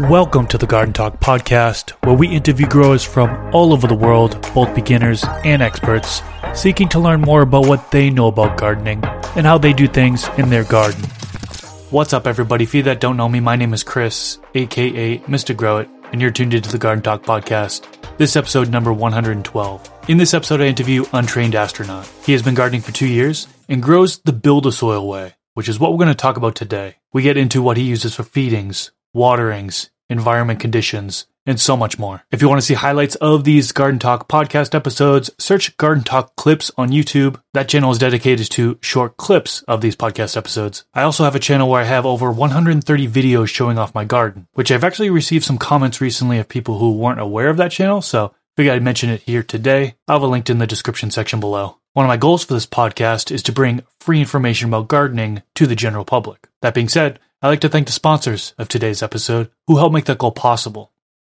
Welcome to the Garden Talk podcast, where we interview growers from all over the world, both beginners and experts, seeking to learn more about what they know about gardening and how they do things in their garden. What's up, everybody? For you that don't know me, my name is Chris, aka Mr. Grow It, and you're tuned into the Garden Talk podcast. This episode number 112. In this episode, I interview Untrained Astronaut. He has been gardening for two years and grows the build a soil way, which is what we're going to talk about today. We get into what he uses for feedings, waterings, environment conditions, and so much more. If you want to see highlights of these Garden Talk podcast episodes, search Garden Talk Clips on YouTube. That channel is dedicated to short clips of these podcast episodes. I also have a channel where I have over 130 videos showing off my garden, which I've actually received some comments recently of people who weren't aware of that channel, so figured I'd mention it here today. I'll have a link in the description section below. One of my goals for this podcast is to bring free information about gardening to the general public. That being said, I'd like to thank the sponsors of today's episode who helped make that goal possible.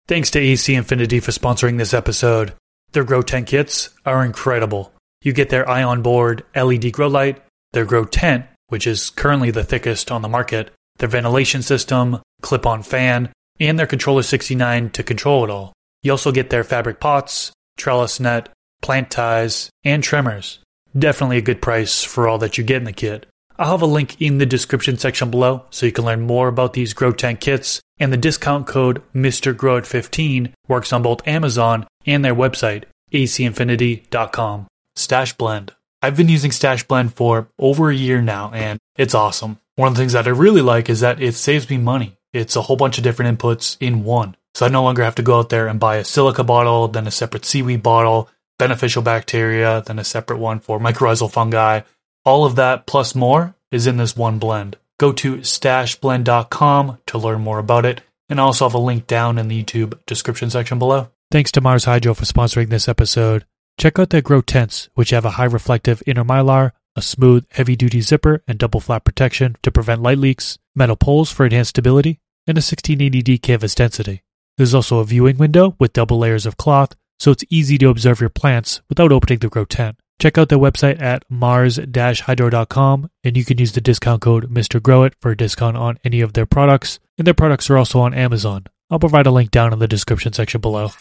Thanks to AC Infinity for sponsoring this episode. Their Grow Tent kits are incredible. You get their ion board LED grow light, their Grow Tent, which is currently the thickest on the market, their ventilation system, clip on fan, and their Controller 69 to control it all. You also get their fabric pots, trellis net, plant ties, and trimmers. Definitely a good price for all that you get in the kit. I'll have a link in the description section below so you can learn more about these Grow Tank kits, and the discount code MrGrowIt15 works on both Amazon and their website, acinfinity.com. Stash Blend. I've been using Stash Blend for over a year now, and it's awesome. One of the things that I really like is that it saves me money. It's a whole bunch of different inputs in one. So I no longer have to go out there and buy a silica bottle, then a separate seaweed bottle, beneficial bacteria, then a separate one for mycorrhizal fungi. All of that plus more is in this one blend. Go to stashblend.com to learn more about it, and I also have a link down in the YouTube description section below. Thanks to Mars Hydro for sponsoring this episode. Check out their Grow tents, which have a high reflective inner mylar, a smooth, heavy duty zipper, and double flap protection to prevent light leaks, metal poles for enhanced stability, and a 1680D canvas density. There's also a viewing window with double layers of cloth, so it's easy to observe your plants without opening the Grow tent. Check out their website at mars-hydro.com and you can use the discount code Mr. MrGrowIt for a discount on any of their products. And their products are also on Amazon. I'll provide a link down in the description section below.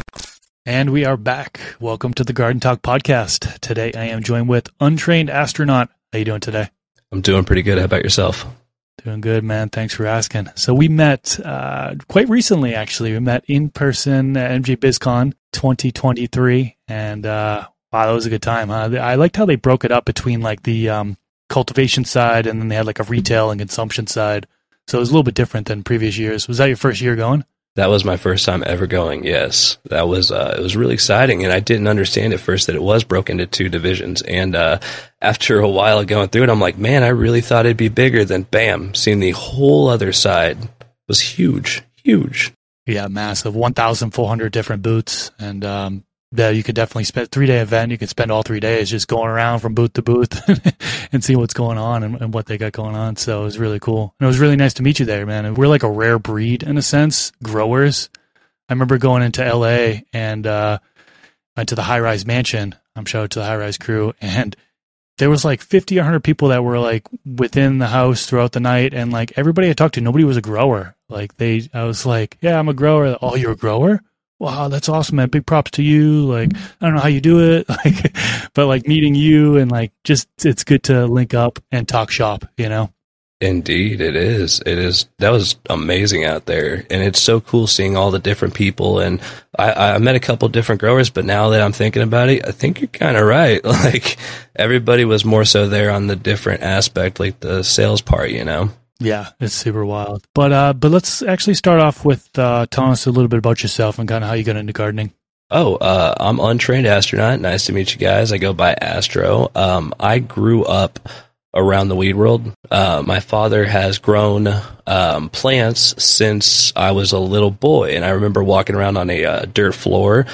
And we are back. Welcome to the Garden Talk podcast. Today I am joined with Untrained Astronaut. How you doing today? I'm doing pretty good. How about yourself? Doing good, man. Thanks for asking. So we met uh, quite recently, actually. We met in person at MJ BizCon 2023, and uh, wow, that was a good time. Huh? I liked how they broke it up between like the um, cultivation side, and then they had like a retail and consumption side. So it was a little bit different than previous years. Was that your first year going? That was my first time ever going. Yes, that was uh, it was really exciting, and I didn't understand at first that it was broken into two divisions. And uh, after a while of going through it, I'm like, man, I really thought it'd be bigger. Then, bam, seeing the whole other side was huge, huge. Yeah, massive, one thousand four hundred different boots, and um, yeah, you could definitely spend three day event. You could spend all three days just going around from booth to booth and see what's going on and, and, what they got going on. So it was really cool. And it was really nice to meet you there, man. And we're like a rare breed in a sense, growers. I remember going into LA and uh, to the high rise mansion. I'm showing to the high rise crew and there was like 50 or 100 people that were like within the house throughout the night and like everybody I talked to, nobody was a grower. Like they, I was like, yeah, I'm a grower. Oh, you're a grower? Wow, that's awesome, man. Big props to you. Like, I don't know how you do it, like, but like meeting you and like just it's good to link up and talk shop, you know? Indeed, it is. It is. That was amazing out there, and it's so cool seeing all the different people. And I, I met a couple different growers, but now that I'm thinking about it, I think you're kind of right. Like everybody was more so there on the different aspect, like the sales part, you know. Yeah, it's super wild. But uh, but let's actually start off with uh, telling us a little bit about yourself and kind of how you got into gardening. Oh, uh, I'm untrained astronaut. Nice to meet you guys. I go by Astro. Um, I grew up around the weed world. Uh, my father has grown um, plants since I was a little boy, and I remember walking around on a uh, dirt floor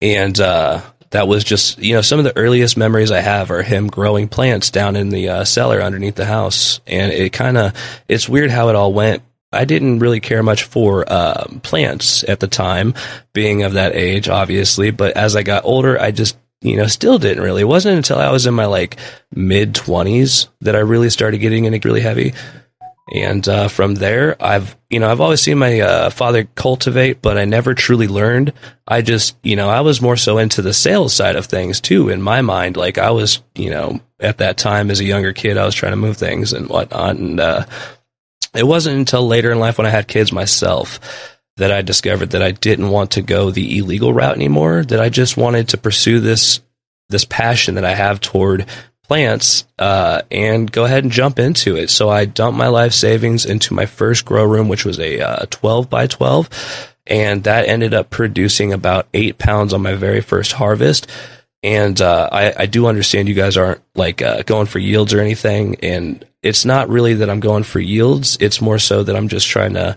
and uh, that was just you know some of the earliest memories I have are him growing plants down in the uh, cellar underneath the house, and it kind of it's weird how it all went. I didn't really care much for uh, plants at the time, being of that age, obviously. But as I got older, I just you know still didn't really. It wasn't until I was in my like mid twenties that I really started getting into really heavy. And uh, from there, I've you know I've always seen my uh, father cultivate, but I never truly learned. I just you know I was more so into the sales side of things too. In my mind, like I was you know at that time as a younger kid, I was trying to move things and whatnot. And uh, it wasn't until later in life when I had kids myself that I discovered that I didn't want to go the illegal route anymore. That I just wanted to pursue this this passion that I have toward plants uh, and go ahead and jump into it. So I dumped my life savings into my first grow room, which was a uh, 12 by 12. And that ended up producing about eight pounds on my very first harvest. And uh, I, I, do understand you guys aren't like uh, going for yields or anything. And it's not really that I'm going for yields. It's more so that I'm just trying to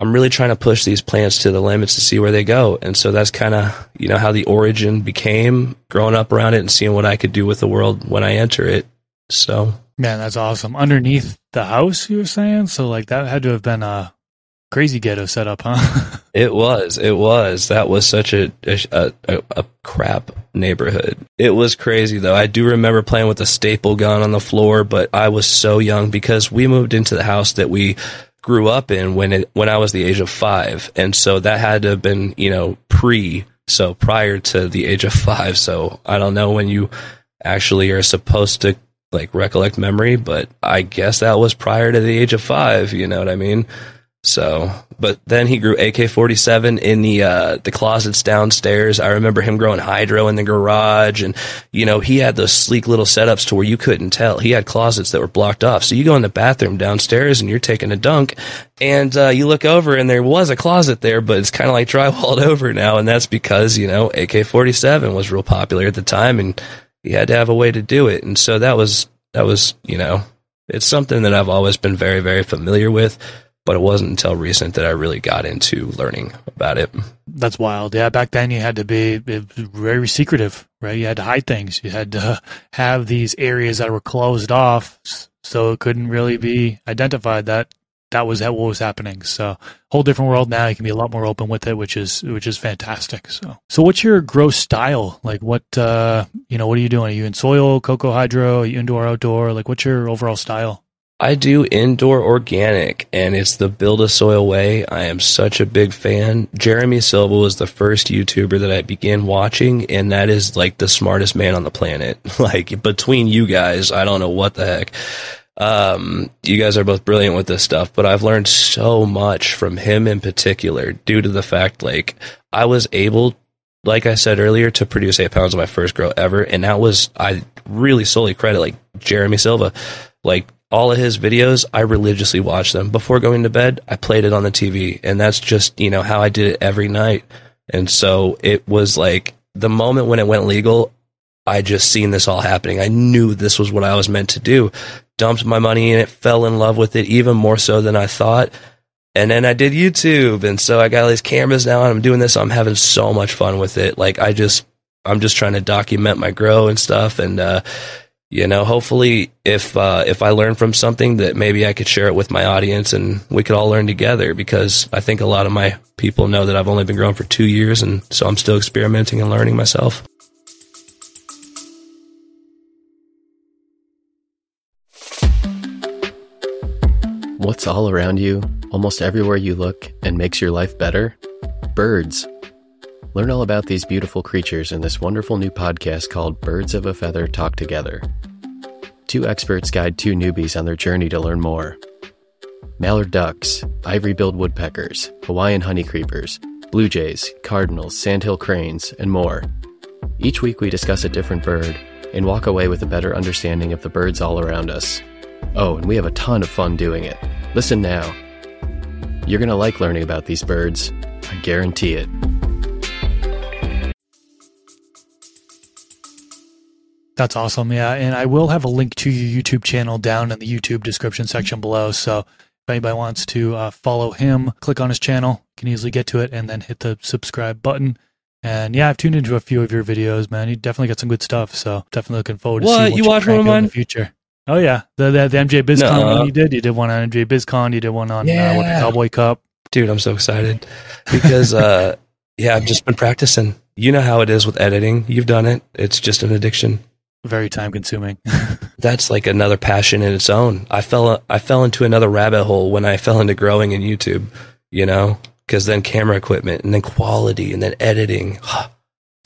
I'm really trying to push these plants to the limits to see where they go. And so that's kind of, you know, how the origin became growing up around it and seeing what I could do with the world when I enter it. So, man, that's awesome. Underneath the house, you were saying? So, like, that had to have been a crazy ghetto setup, huh? it was. It was. That was such a, a, a, a crap neighborhood. It was crazy, though. I do remember playing with a staple gun on the floor, but I was so young because we moved into the house that we grew up in when it when I was the age of five, and so that had to have been you know pre so prior to the age of five. So I don't know when you actually are supposed to like recollect memory, but I guess that was prior to the age of five. You know what I mean? So, but then he grew AK-47 in the uh, the closets downstairs. I remember him growing hydro in the garage, and you know he had those sleek little setups to where you couldn't tell. He had closets that were blocked off, so you go in the bathroom downstairs and you're taking a dunk, and uh, you look over and there was a closet there, but it's kind of like drywalled over now, and that's because you know AK-47 was real popular at the time, and you had to have a way to do it, and so that was that was you know it's something that I've always been very very familiar with but it wasn't until recent that I really got into learning about it. That's wild. Yeah, back then you had to be very secretive, right? You had to hide things. You had to have these areas that were closed off, so it couldn't really be identified that that was what was happening. So, whole different world now. You can be a lot more open with it, which is which is fantastic. So, so what's your grow style? Like, what uh, you know, what are you doing? Are you in soil, coco hydro? Are you indoor, outdoor? Like, what's your overall style? I do indoor organic and it's the build a soil way. I am such a big fan. Jeremy Silva was the first YouTuber that I began watching and that is like the smartest man on the planet. Like between you guys, I don't know what the heck. Um, you guys are both brilliant with this stuff, but I've learned so much from him in particular due to the fact like I was able like I said earlier, to produce eight pounds of my first grow ever. And that was, I really solely credit like Jeremy Silva. Like all of his videos, I religiously watched them. Before going to bed, I played it on the TV. And that's just, you know, how I did it every night. And so it was like the moment when it went legal, I just seen this all happening. I knew this was what I was meant to do. Dumped my money in it, fell in love with it even more so than I thought. And then I did YouTube. And so I got all these cameras now and I'm doing this. I'm having so much fun with it. Like I just, I'm just trying to document my grow and stuff. And, uh, you know, hopefully if uh, if I learn from something that maybe I could share it with my audience and we could all learn together because I think a lot of my people know that I've only been growing for two years and so I'm still experimenting and learning myself. What's all around you, almost everywhere you look, and makes your life better? Birds. Learn all about these beautiful creatures in this wonderful new podcast called Birds of a Feather Talk Together. Two experts guide two newbies on their journey to learn more. Mallard ducks, ivory billed woodpeckers, Hawaiian honeycreepers, blue jays, cardinals, sandhill cranes, and more. Each week we discuss a different bird and walk away with a better understanding of the birds all around us. Oh, and we have a ton of fun doing it. Listen now. You're going to like learning about these birds. I guarantee it. That's awesome. Yeah. And I will have a link to your YouTube channel down in the YouTube description section below. So if anybody wants to uh, follow him, click on his channel, you can easily get to it and then hit the subscribe button. And yeah, I've tuned into a few of your videos, man. You definitely got some good stuff. So definitely looking forward to what? see what you watch one of mine in the future. Oh yeah, the the, the MJ BizCon no. one you did. You did one on MJ BizCon. You did one on yeah. uh, what, the Cowboy Cup. Dude, I'm so excited because uh, yeah, I've just been practicing. You know how it is with editing. You've done it. It's just an addiction very time consuming. That's like another passion in its own. I fell I fell into another rabbit hole when I fell into growing in YouTube, you know, because then camera equipment and then quality and then editing.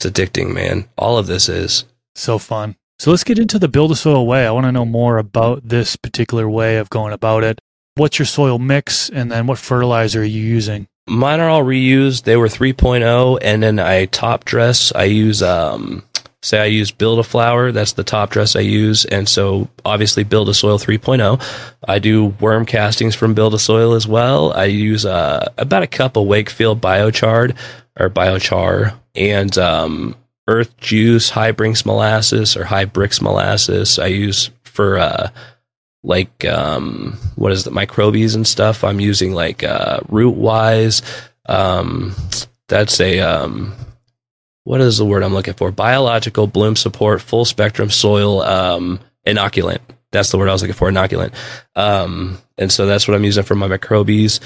It's addicting, man. All of this is so fun. So let's get into the build a soil way. I want to know more about this particular way of going about it. What's your soil mix and then what fertilizer are you using? Mine are all reused. They were 3.0 and then I top dress. I use um say I use Build a Flower, that's the top dress I use. And so obviously Build a Soil 3.0. I do worm castings from Build a Soil as well. I use uh, about a cup of Wakefield biochar or biochar and um, earth juice, high Brinks molasses or high Brix molasses. I use for uh, like um, what is the microbies and stuff. I'm using like uh, Rootwise. Um, that's a um, what is the word I'm looking for? Biological bloom support, full spectrum soil um, inoculant. That's the word I was looking for, inoculant. Um, and so that's what I'm using for my microbies.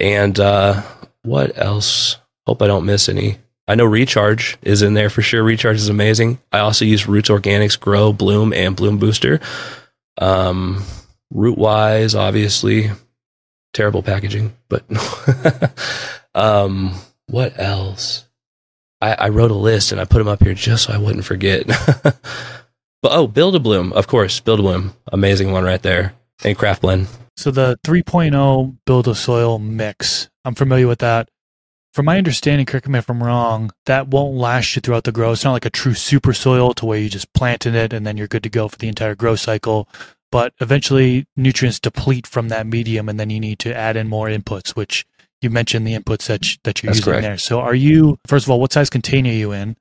And uh, what else? Hope I don't miss any. I know Recharge is in there for sure. Recharge is amazing. I also use Roots Organics Grow, Bloom, and Bloom Booster. Um, Rootwise, obviously, terrible packaging, but um, what else? I, I, wrote a list and I put them up here just so I wouldn't forget. but oh, Build a Bloom, of course, Build a Bloom, amazing one right there, and Craft Blend. So the 3.0 Build a Soil mix, I'm familiar with that from my understanding, correct me if I'm wrong, that won't last you throughout the grow. It's not like a true super soil to where you just plant in it and then you're good to go for the entire grow cycle. But eventually, nutrients deplete from that medium, and then you need to add in more inputs, which you mentioned the inputs that you, that you're That's using correct. there. So, are you first of all, what size container are you in,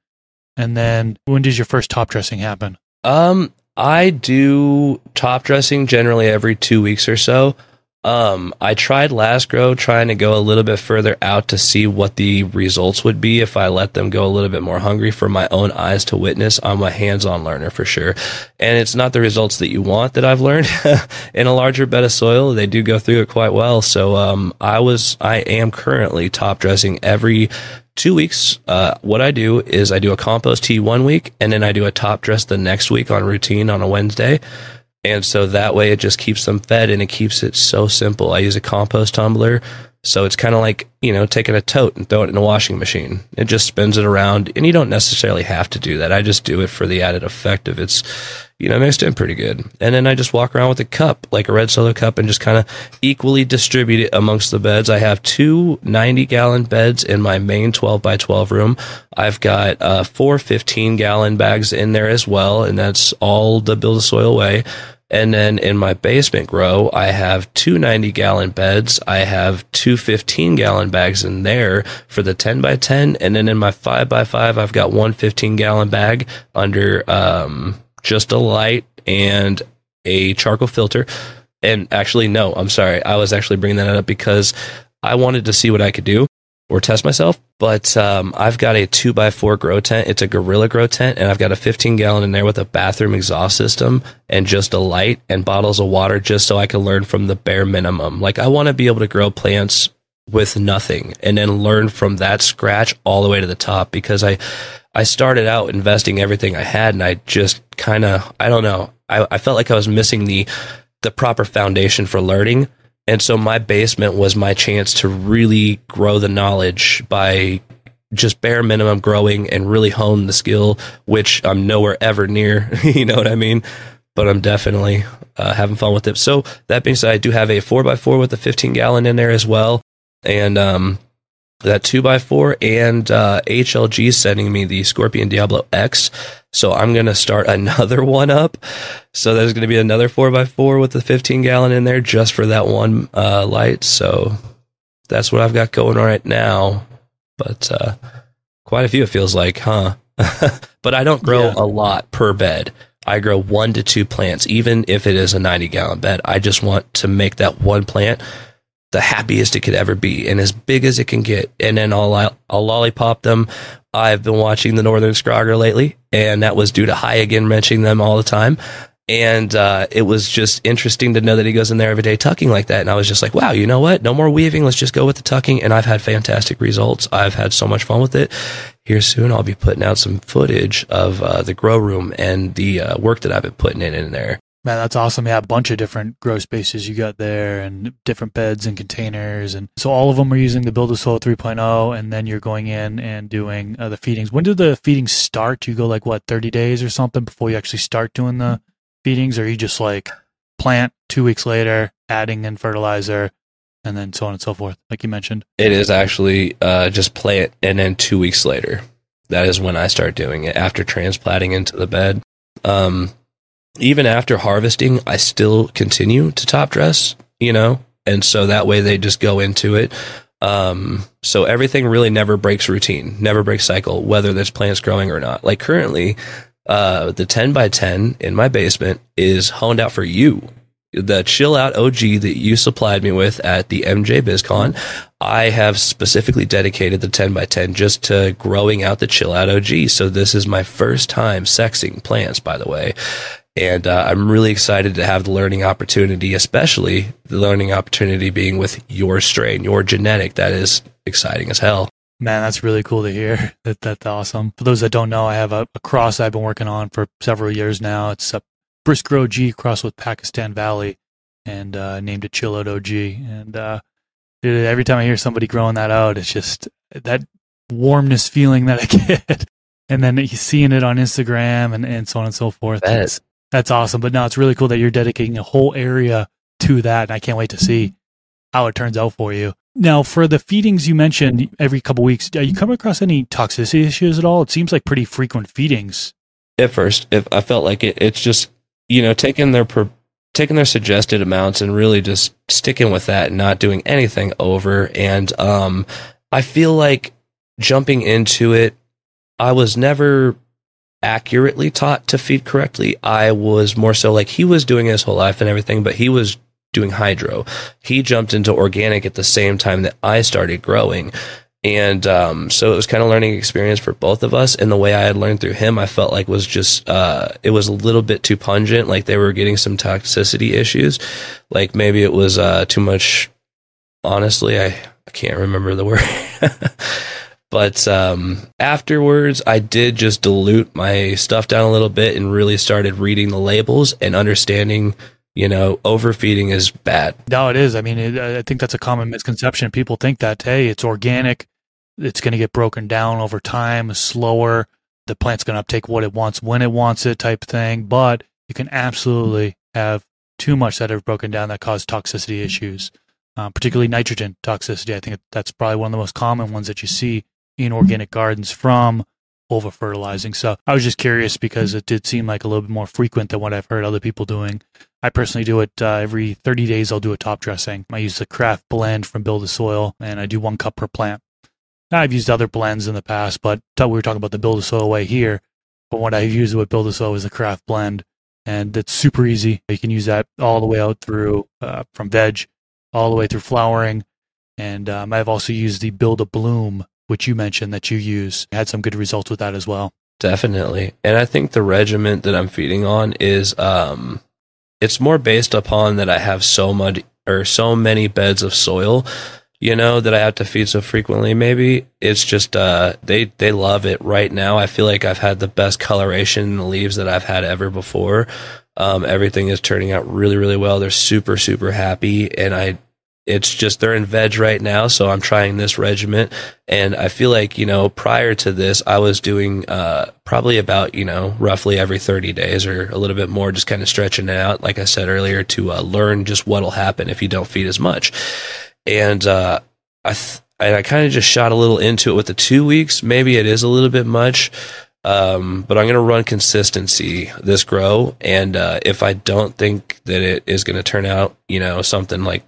and then when does your first top dressing happen? Um, I do top dressing generally every two weeks or so. Um, I tried last grow trying to go a little bit further out to see what the results would be if I let them go a little bit more hungry for my own eyes to witness. I'm a hands-on learner for sure. And it's not the results that you want that I've learned in a larger bed of soil. They do go through it quite well. So, um, I was, I am currently top dressing every two weeks. Uh, what I do is I do a compost tea one week and then I do a top dress the next week on routine on a Wednesday. And so that way it just keeps them fed and it keeps it so simple. I use a compost tumbler. So it's kind of like, you know, taking a tote and throw it in a washing machine. It just spins it around and you don't necessarily have to do that. I just do it for the added effect of it's, you know, mixed in pretty good. And then I just walk around with a cup, like a red solo cup and just kind of equally distribute it amongst the beds. I have two 90 gallon beds in my main 12 by 12 room. I've got uh, four 15 gallon bags in there as well. And that's all the build a soil way. And then in my basement grow, I have two 90 gallon beds. I have two 15 gallon bags in there for the 10 by 10. And then in my 5 by 5, I've got one 15 gallon bag under um, just a light and a charcoal filter. And actually, no, I'm sorry. I was actually bringing that up because I wanted to see what I could do or test myself. But um, I've got a two by four grow tent. It's a Gorilla grow tent, and I've got a 15 gallon in there with a bathroom exhaust system and just a light and bottles of water, just so I can learn from the bare minimum. Like I want to be able to grow plants with nothing and then learn from that scratch all the way to the top because I I started out investing everything I had and I just kind of I don't know I, I felt like I was missing the the proper foundation for learning and so my basement was my chance to really grow the knowledge by just bare minimum growing and really hone the skill, which I'm nowhere ever near. you know what I mean? But I'm definitely uh, having fun with it. So that being said, I do have a four x four with a 15 gallon in there as well. And um, that 2x4 and uh, HLG sending me the Scorpion Diablo X. So I'm going to start another one up. So there's going to be another 4x4 with the 15 gallon in there just for that one uh, light. So that's what I've got going right now. But uh, quite a few, it feels like, huh? but I don't grow yeah. a lot per bed. I grow one to two plants, even if it is a 90 gallon bed. I just want to make that one plant the happiest it could ever be and as big as it can get. And then I'll, I'll lollipop them. I've been watching the Northern Scrogger lately, and that was due to High again mentioning them all the time. And uh, it was just interesting to know that he goes in there every day tucking like that. And I was just like, wow, you know what? No more weaving. Let's just go with the tucking. And I've had fantastic results. I've had so much fun with it. Here soon, I'll be putting out some footage of uh, the grow room and the uh, work that I've been putting in in there. Man, that's awesome. Yeah, a bunch of different grow spaces you got there and different beds and containers. And so all of them are using the Build a Soil 3.0. And then you're going in and doing uh, the feedings. When do the feedings start? Do you go like, what, 30 days or something before you actually start doing the feedings? Or are you just like plant two weeks later, adding in fertilizer, and then so on and so forth, like you mentioned? It is actually uh, just plant and then two weeks later. That is when I start doing it after transplanting into the bed. Um, even after harvesting, I still continue to top dress, you know, and so that way they just go into it. Um, so everything really never breaks routine, never breaks cycle, whether there's plants growing or not. Like currently, uh, the 10 by 10 in my basement is honed out for you. The chill out OG that you supplied me with at the MJ BizCon, I have specifically dedicated the 10 by 10 just to growing out the chill out OG. So this is my first time sexing plants, by the way. And uh, I'm really excited to have the learning opportunity, especially the learning opportunity being with your strain, your genetic. That is exciting as hell. Man, that's really cool to hear. That that's awesome. For those that don't know, I have a, a cross I've been working on for several years now. It's a Briscoe OG cross with Pakistan Valley, and uh, named it Chill Out OG. And uh, every time I hear somebody growing that out, it's just that warmness feeling that I get. and then seeing it on Instagram and, and so on and so forth. It's, that's awesome. But no, it's really cool that you're dedicating a whole area to that. And I can't wait to see how it turns out for you. Now, for the feedings you mentioned every couple weeks, are you come across any toxicity issues at all? It seems like pretty frequent feedings. At first, if I felt like it, it's just you know taking their per, taking their suggested amounts and really just sticking with that and not doing anything over. And um, I feel like jumping into it, I was never accurately taught to feed correctly. I was more so like he was doing his whole life and everything, but he was doing hydro. He jumped into organic at the same time that I started growing. And um, so it was kind of learning experience for both of us. And the way I had learned through him, I felt like was just uh, it was a little bit too pungent. Like they were getting some toxicity issues. Like maybe it was uh, too much. Honestly, I, I can't remember the word. But um, afterwards, I did just dilute my stuff down a little bit and really started reading the labels and understanding, you know, overfeeding is bad. No, it is. I mean, it, I think that's a common misconception. People think that, hey, it's organic, it's going to get broken down over time, slower. The plant's going to uptake what it wants when it wants it, type thing. But you can absolutely have too much that have broken down that cause toxicity issues, uh, particularly nitrogen toxicity. I think that's probably one of the most common ones that you see in organic gardens from over fertilizing. So I was just curious because it did seem like a little bit more frequent than what I've heard other people doing. I personally do it uh, every 30 days. I'll do a top dressing. I use the craft blend from Build a Soil and I do one cup per plant. I've used other blends in the past, but we were talking about the Build a Soil way here. But what I've used with Build a Soil is the craft blend and it's super easy. You can use that all the way out through uh, from veg all the way through flowering. And um, I've also used the Build a Bloom which you mentioned that you use, had some good results with that as well. Definitely. And I think the regiment that I'm feeding on is um it's more based upon that I have so much or so many beds of soil, you know, that I have to feed so frequently maybe. It's just uh they they love it right now. I feel like I've had the best coloration in the leaves that I've had ever before. Um, everything is turning out really, really well. They're super, super happy, and I it's just they're in veg right now, so I'm trying this regiment, and I feel like you know prior to this, I was doing uh, probably about you know roughly every 30 days or a little bit more, just kind of stretching it out, like I said earlier, to uh, learn just what'll happen if you don't feed as much, and uh, I th- and I kind of just shot a little into it with the two weeks. Maybe it is a little bit much. Um, but I'm going to run consistency this grow. And, uh, if I don't think that it is going to turn out, you know, something like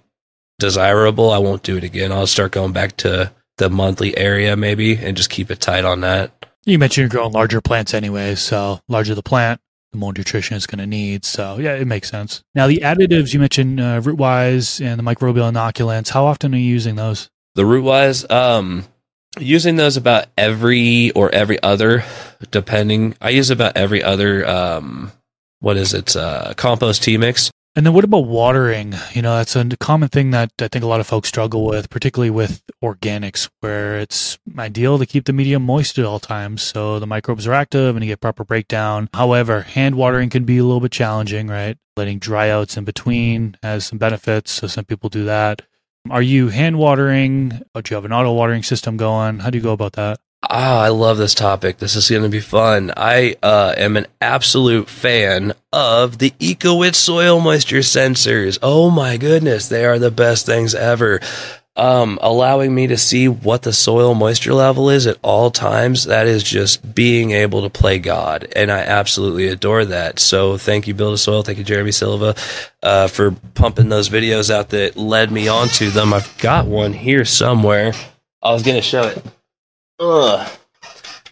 desirable, I won't do it again. I'll start going back to the monthly area maybe and just keep it tight on that. You mentioned you're growing larger plants anyway, so larger the plant, the more nutrition it's going to need. So yeah, it makes sense. Now the additives you mentioned, uh, Rootwise and the microbial inoculants. How often are you using those? The Rootwise, um, using those about every or every other, depending. I use about every other um, what is it? Uh, compost tea mix. And then what about watering? You know, that's a common thing that I think a lot of folks struggle with, particularly with organics, where it's ideal to keep the medium moist at all times so the microbes are active and you get proper breakdown. However, hand watering can be a little bit challenging, right? Letting dryouts in between has some benefits, so some people do that. Are you hand watering? Or do you have an auto watering system going? How do you go about that? Ah, I love this topic. This is going to be fun. I uh, am an absolute fan of the Ecowitt soil moisture sensors. Oh my goodness, they are the best things ever. Um, allowing me to see what the soil moisture level is at all times. That is just being able to play God, and I absolutely adore that. So, thank you, Build a Soil. Thank you, Jeremy Silva, uh, for pumping those videos out that led me onto them. I've got one here somewhere. I was going to show it. Ugh.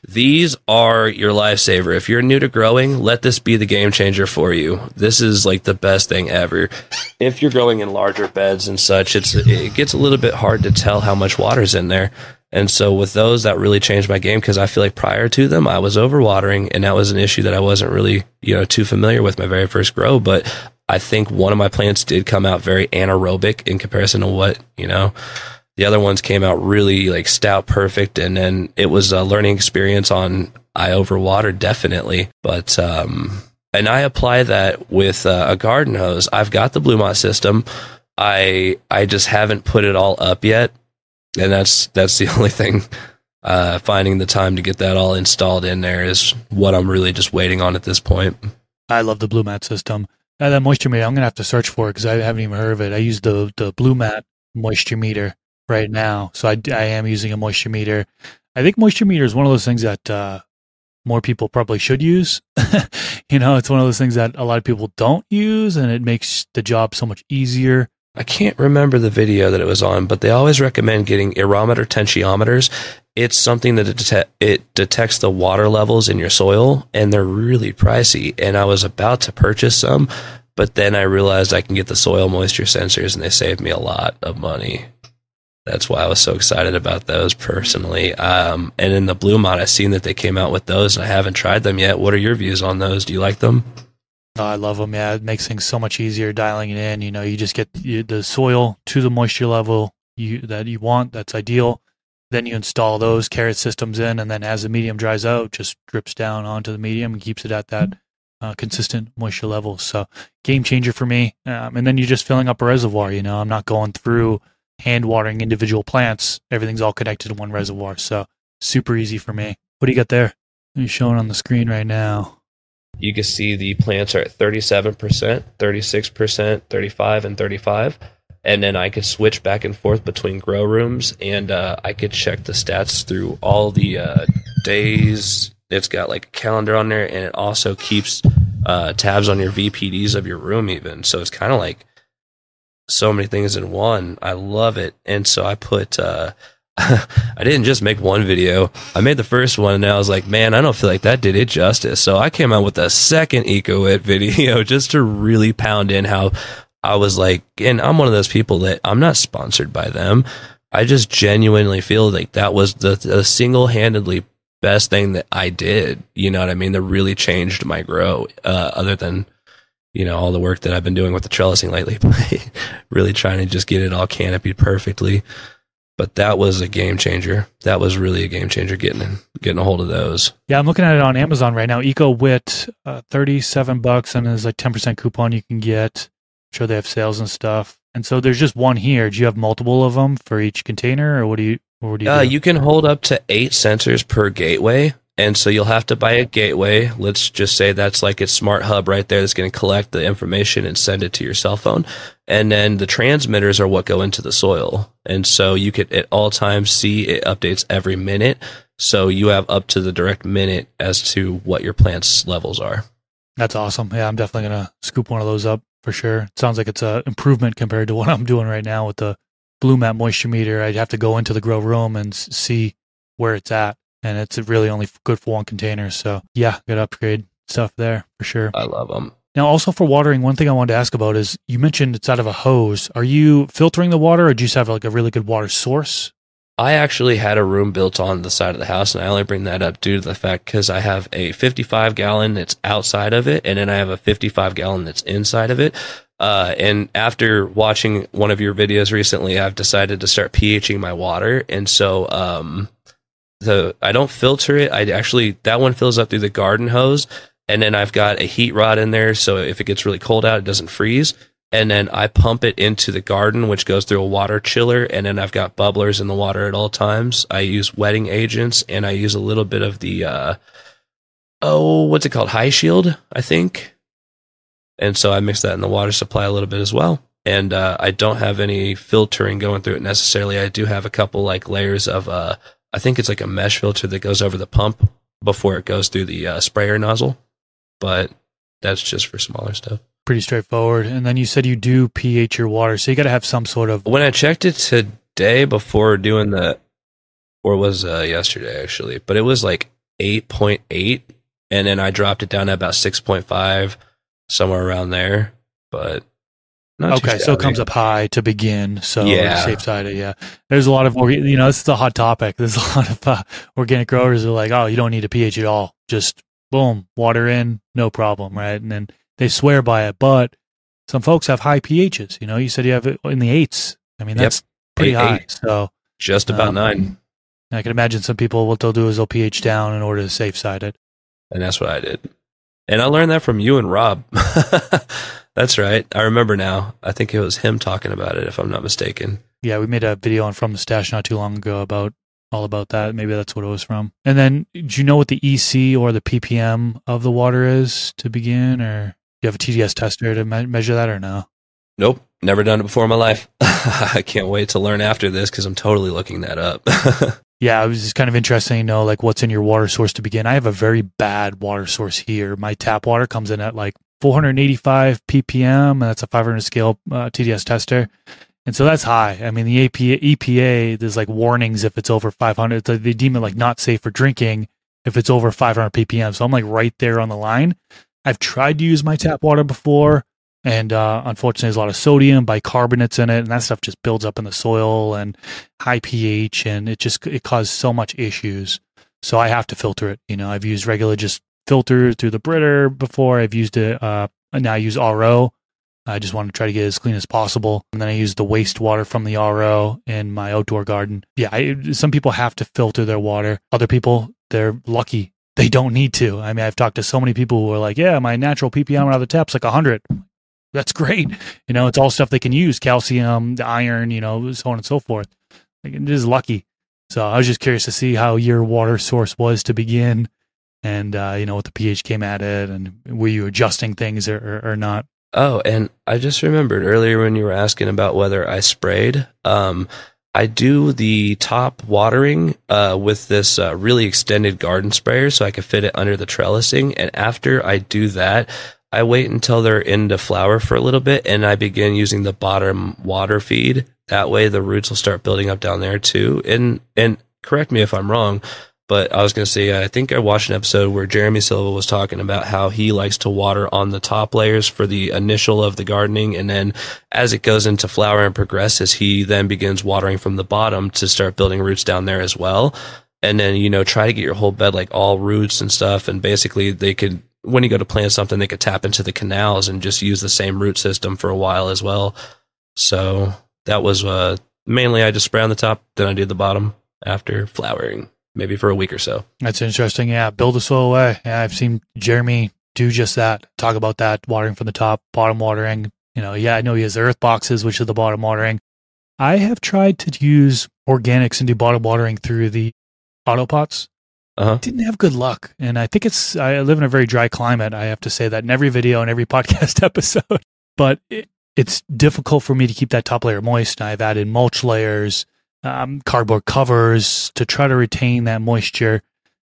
These are your lifesaver. If you're new to growing, let this be the game changer for you. This is like the best thing ever. If you're growing in larger beds and such, it's it gets a little bit hard to tell how much water's in there. And so with those, that really changed my game because I feel like prior to them, I was overwatering, and that was an issue that I wasn't really you know too familiar with my very first grow. But I think one of my plants did come out very anaerobic in comparison to what you know the other ones came out really like stout perfect and then it was a learning experience on i overwatered definitely. But um and i apply that with uh, a garden hose. I've got the Blumat system. I i just haven't put it all up yet and that's that's the only thing uh finding the time to get that all installed in there is what i'm really just waiting on at this point. I love the Blumat system. Uh, that moisture meter i'm gonna have to search for it because i haven't even heard of it. I use the the Blumat moisture meter right now. So I, I am using a moisture meter. I think moisture meter is one of those things that uh, more people probably should use. you know, it's one of those things that a lot of people don't use, and it makes the job so much easier. I can't remember the video that it was on, but they always recommend getting Irrometer tensiometers. It's something that it, det- it detects the water levels in your soil, and they're really pricey. And I was about to purchase some, but then I realized I can get the soil moisture sensors, and they saved me a lot of money that's why I was so excited about those personally. Um, and in the Blumat, I've seen that they came out with those, and I haven't tried them yet. What are your views on those? Do you like them? Oh, I love them. Yeah, it makes things so much easier dialing it in. You know, you just get the soil to the moisture level you that you want. That's ideal. Then you install those carrot systems in, and then as the medium dries out, just drips down onto the medium and keeps it at that uh, consistent moisture level. So game changer for me. Um, and then you're just filling up a reservoir. You know, I'm not going through hand watering individual plants. Everything's all connected to one reservoir. So super easy for me. What do you got there? Are you showing on the screen right now? You can see the plants are at 37%, 36%, 35 and 35. And then I could switch back and forth between grow rooms and uh, I could check the stats through all the uh, days. It's got like a calendar on there and it also keeps uh, tabs on your VPDs of your room even. So it's kind of like so many things in one. I love it. And so I put, uh, I didn't just make one video. I made the first one and I was like, man, I don't feel like that did it justice. So I came out with a second Ecowitt video just to really pound in how I was like, and I'm one of those people that I'm not sponsored by them. I just genuinely feel like that was the, the single handedly best thing that I did. You know what I mean? That really changed my grow, uh, other than you know all the work that I've been doing with the trellising lately, really trying to just get it all canopied perfectly. But that was a game changer. That was really a game changer getting getting a hold of those. Yeah, I'm looking at it on Amazon right now. Ecowitt, uh, thirty seven bucks, and there's like ten percent coupon you can get. I'm sure they have sales and stuff. And so there's just one here. Do you have multiple of them for each container, or what do you? What do you? Uh, do? you can hold up to eight sensors per gateway. And so you'll have to buy a gateway. Let's just say that's like its smart hub right there that's going to collect the information and send it to your cell phone. And then the transmitters are what go into the soil. And so you could at all times see it updates every minute. So you have up to the direct minute as to what your plant's levels are. That's awesome. Yeah, I'm definitely going to scoop one of those up for sure. It sounds like it's an improvement compared to what I'm doing right now with the Blumat moisture meter. I'd have to go into the grow room and see where it's at and it's really only good for one container. So yeah, good upgrade stuff there for sure. I love them. Now, also for watering, one thing I wanted to ask about is you mentioned it's out of a hose. Are you filtering the water, or do you just have like a really good water source? I actually had a room built on the side of the house, and I only bring that up due to the fact because I have a 55 gallon that's outside of it, and then I have a 55 gallon that's inside of it. Uh, and after watching one of your videos recently, I've decided to start pHing my water, and so um, the I don't filter it. I actually that one fills up through the garden hose, and then I've got a heat rod in there, so if it gets really cold out, it doesn't freeze and then I pump it into the garden, which goes through a water chiller, and then I've got bubblers in the water at all times. I use wetting agents, and I use a little bit of the uh, oh, what's it called, High Shield, I think. And so I mix that in the water supply a little bit as well. And uh, I don't have any filtering going through it necessarily. I do have a couple like layers of uh, I think it's like a mesh filter that goes over the pump before it goes through the uh, sprayer nozzle, but that's just for smaller stuff pretty straightforward. And then you said you do pH your water, so you got to have some sort of. When I checked it today before doing the, or was uh, yesterday actually, but it was like eight point eight, and then I dropped it down to about six point five, somewhere around there. But okay, so it comes up high to begin. So yeah. safe side, of, yeah. There's a lot of you know this is a hot topic. There's a lot of uh, organic growers are like, oh, you don't need a pH at all. Just boom, water in, no problem, right? And then they swear by it, but some folks have high pHs. You know, you said you have it in the eights. I mean, that's yep. pretty eight, high. Eight. So just about um, nine. I can imagine some people what they'll do is they'll pH down in order to safe side it. And that's what I did. And I learned that from you and Rob. that's right. I remember now. I think it was him talking about it, if I'm not mistaken. Yeah, we made a video on From the Stash not too long ago about all about that. Maybe that's what it was from. And then, do you know what the EC or the ppm of the water is to begin, or? Do you have a TDS tester to me- measure that or no? Nope. Never done it before in my life. I can't wait to learn after this because I'm totally looking that up. yeah, it was just kind of interesting to know like what's in your water source to begin. I have a very bad water source here. My tap water comes in at like 485 ppm, and that's a 500 scale uh, TDS tester. And so that's high. I mean, the EPA, there's like warnings if it's over 500. They deem it like not safe for drinking if it's over 500 ppm. So I'm like right there on the line. I've tried to use my tap water before, and uh, unfortunately, there's a lot of sodium, bicarbonates in it, and that stuff just builds up in the soil and high pH, and it just it causes so much issues. So I have to filter it. You know, I've used regular just filter through the Brita before. I've used it. Uh, now I use RO. I just want to try to get as clean as possible. And then I use the wastewater from the RO in my outdoor garden. Yeah, I, some people have to filter their water. Other people, they're lucky they don't need to. I mean, I've talked to so many people who are like, yeah, my natural ppm out of the tap's like 100. That's great. You know, it's all stuff they can use calcium, the iron, you know, so on and so forth. Like, it is lucky. So I was just curious to see how your water source was to begin and, uh, you know, what the pH came at it and were you adjusting things or, or, or not? Oh, and I just remembered earlier when you were asking about whether I sprayed. Um, I do the top watering uh, with this uh, really extended garden sprayer so I can fit it under the trellising. And after I do that, I wait until they're into flower for a little bit and I begin using the bottom water feed. That way the roots will start building up down there too. And, and correct me if I'm wrong, but I was going to say, I think I watched an episode where Jeremy Silva was talking about how he likes to water on the top layers for the initial of the gardening. And then as it goes into flower and progresses, he then begins watering from the bottom to start building roots down there as well. And then, you know, try to get your whole bed like all roots and stuff. And basically they could, when you go to plant something, they could tap into the canals and just use the same root system for a while as well. So that was, uh, mainly I just spray on the top, then I do the bottom after flowering maybe for a week or so. That's interesting. Yeah, build a soil away. Yeah, I've seen Jeremy do just that. Talk about that watering from the top, bottom watering. You know, yeah, I know he has earth boxes, which is the bottom watering. I have tried to use organics and do bottom watering through the auto pots. Uh-huh. Didn't have good luck, and I think it's. I live in a very dry climate. I have to say that in every video and every podcast episode. But it, it's difficult for me to keep that top layer moist. I've added mulch layers um, cardboard covers to try to retain that moisture.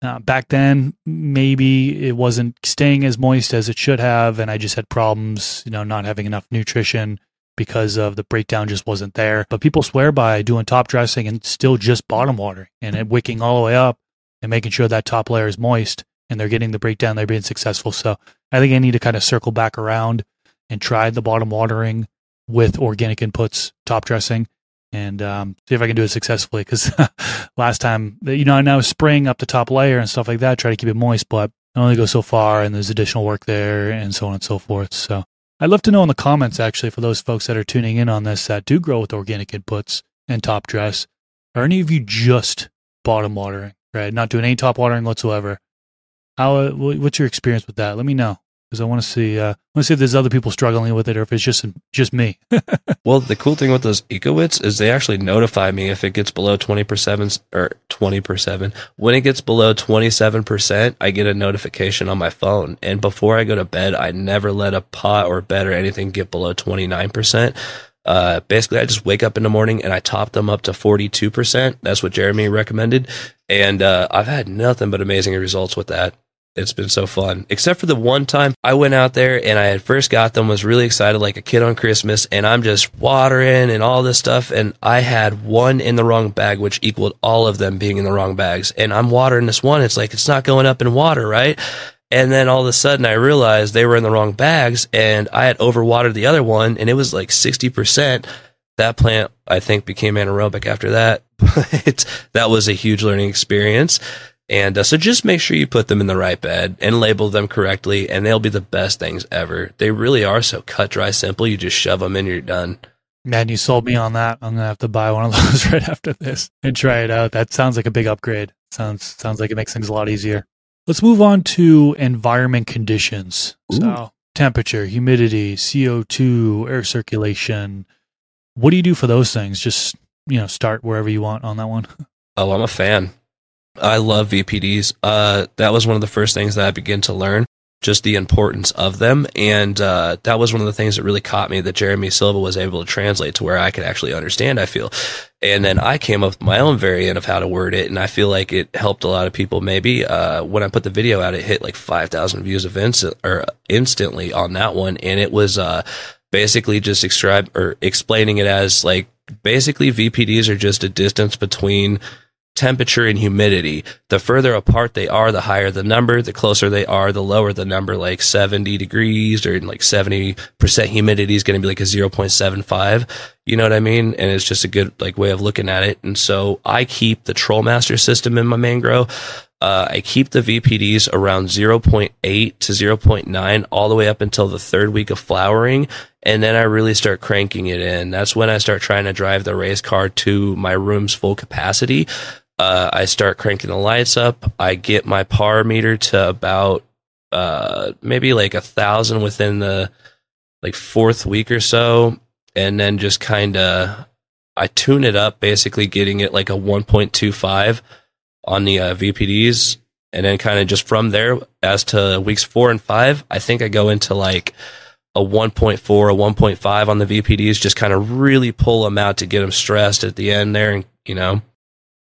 Uh, back then, maybe it wasn't staying as moist as it should have, and I just had problems, you know, not having enough nutrition because of the breakdown just wasn't there. But people swear by doing top dressing and still just bottom watering and wicking all the way up and making sure that top layer is moist and they're getting the breakdown, they're being successful. So I think I need to kind of circle back around and try the bottom watering with organic inputs, top dressing, and um, see if I can do it successfully. Because last time, you know, I was spraying up the top layer and stuff like that, try to keep it moist, but only go so far, and there's additional work there, and so on and so forth. So I'd love to know in the comments, actually, for those folks that are tuning in on this that do grow with organic inputs and top dress, are any of you just bottom watering, right? Not doing any top watering whatsoever. How? What's your experience with that? Let me know because I want to see. Uh, I want to see if there's other people struggling with it, or if it's just just me. well, the cool thing with those Ecowitts is they actually notify me if it gets below twenty per percent or twenty percent. When it gets below twenty seven percent, I get a notification on my phone. And before I go to bed, I never let a pot or bed or anything get below twenty nine percent. Uh, basically, I just wake up in the morning and I top them up to 42%. That's what Jeremy recommended. And uh, I've had nothing but amazing results with that. It's been so fun. Except for the one time I went out there and I had first got them, was really excited like a kid on Christmas, and I'm just watering and all this stuff. And I had one in the wrong bag, which equaled all of them being in the wrong bags. And I'm watering this one. It's like, it's not going up in water, right? And then all of a sudden I realized they were in the wrong bags and I had overwatered the other one and it was like 60%. That plant, I think, became anaerobic after that. But that was a huge learning experience. And uh, so just make sure you put them in the right bed and label them correctly, and they'll be the best things ever. They really are so cut, dry, simple. You just shove them in, you're done. Man, you sold me on that. I'm gonna have to buy one of those right after this and try it out. That sounds like a big upgrade. Sounds sounds like it makes things a lot easier. Let's move on to environment conditions. Ooh. So temperature, humidity, CO2, air circulation. What do you do for those things? Just you know, start wherever you want on that one. Oh, I'm a fan. I love VPDs. Uh, that was one of the first things that I began to learn, just the importance of them. And uh, that was one of the things that really caught me that Jeremy Silva was able to translate to where I could actually understand, I feel. And then I came up with my own variant of how to word it. And I feel like it helped a lot of people. Maybe uh, when I put the video out, it hit like 5,000 views of instant, or instantly on that one. And it was uh, basically just describe or explaining it as like basically VPDs are just a distance between temperature and humidity. The further apart they are, the higher the number. The closer they are, the lower the number, like 70 degrees or like 70% humidity is going to be like a 0.75. You know what I mean? And it's just a good like way of looking at it. And so I keep the TrolMaster system in my mangrove. Uh, I keep the VPDs around 0.8 to 0.9 all the way up until the third week of flowering. And then I really start cranking it in. That's when I start trying to drive the race car to my room's full capacity. Uh, I start cranking the lights up. I get my par meter to about uh, maybe like a thousand within the like fourth week or so, and then just kind of I tune it up, basically getting it like a 1.25 on the uh, VPDs, and then kind of just from there as to weeks four and five, I think I go into like a 1.4, a 1.5 on the VPDs, just kind of really pull them out to get them stressed at the end there, and you know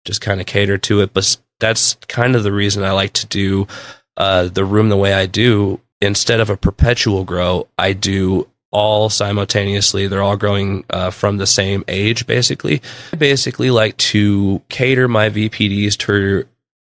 just kind of cater to it. But that's kind of the reason I like to do uh, the room the way I do. Instead of a perpetual grow, I do all simultaneously. They're all growing uh, from the same age, basically. I basically like to cater my VPDs to,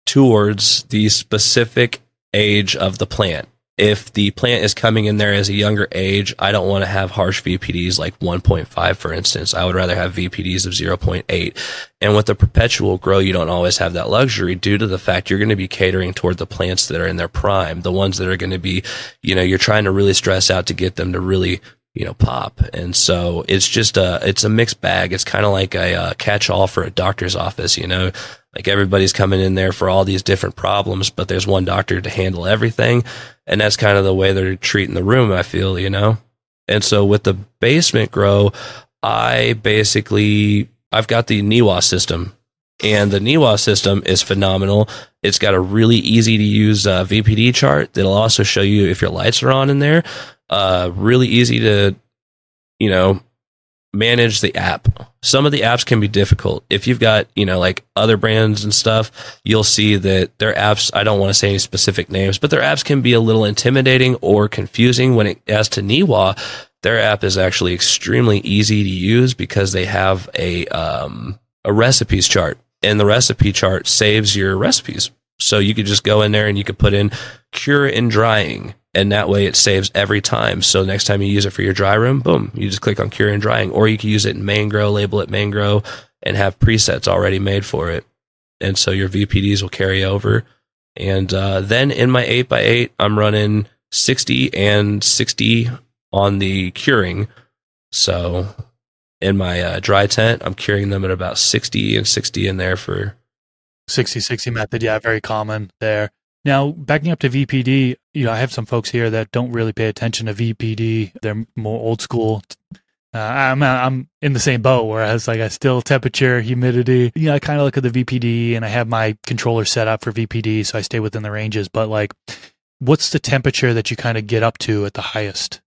towards the specific age of the plant if the plant is coming in there as a younger age, I don't want to have harsh VPDs like 1.5, for instance. I would rather have VPDs of 0.8. And with the perpetual grow, you don't always have that luxury due to the fact you're going to be catering toward the plants that are in their prime, the ones that are going to be, you know, you're trying to really stress out to get them to really you know, pop. And so it's just a, it's a mixed bag. It's kind of like a, a uh, catch all for a doctor's office, you know, like everybody's coming in there for all these different problems, but there's one doctor to handle everything. And that's kind of the way they're treating the room, I feel, you know? And so with the basement grow, I basically, I've got the NIWA system and the NIWA system is phenomenal. It's got a really easy to use uh, VPD chart that'll also show you if your lights are on in there. Uh, really easy to, you know, manage the app. Some of the apps can be difficult. If you've got, you know, like other brands and stuff, you'll see that their apps, I don't want to say any specific names, but their apps can be a little intimidating or confusing when it as to NIWA. Their app is actually extremely easy to use because they have a um, a recipes chart, and the recipe chart saves your recipes. So you could just go in there and you could put in cure and drying and that way it saves every time. So next time you use it for your dry room, boom, you just click on cure and drying, or you can use it in main grow, label it main grow, and have presets already made for it. And so your VPDs will carry over. And uh, then in my 8x8, I'm running 60 and 60 on the curing. So in my uh, dry tent, I'm curing them at about 60 and 60 in there for 60 60 method. Yeah, very common there. Now, backing up to VPD, you know, I have some folks here that don't really pay attention to VPD. They're more old school. Uh, I'm I'm in the same boat. Whereas, like, I still temperature, humidity. You know, I kind of look at the VPD, and I have my controller set up for VPD, so I stay within the ranges. But like, what's the temperature that you kind of get up to at the highest?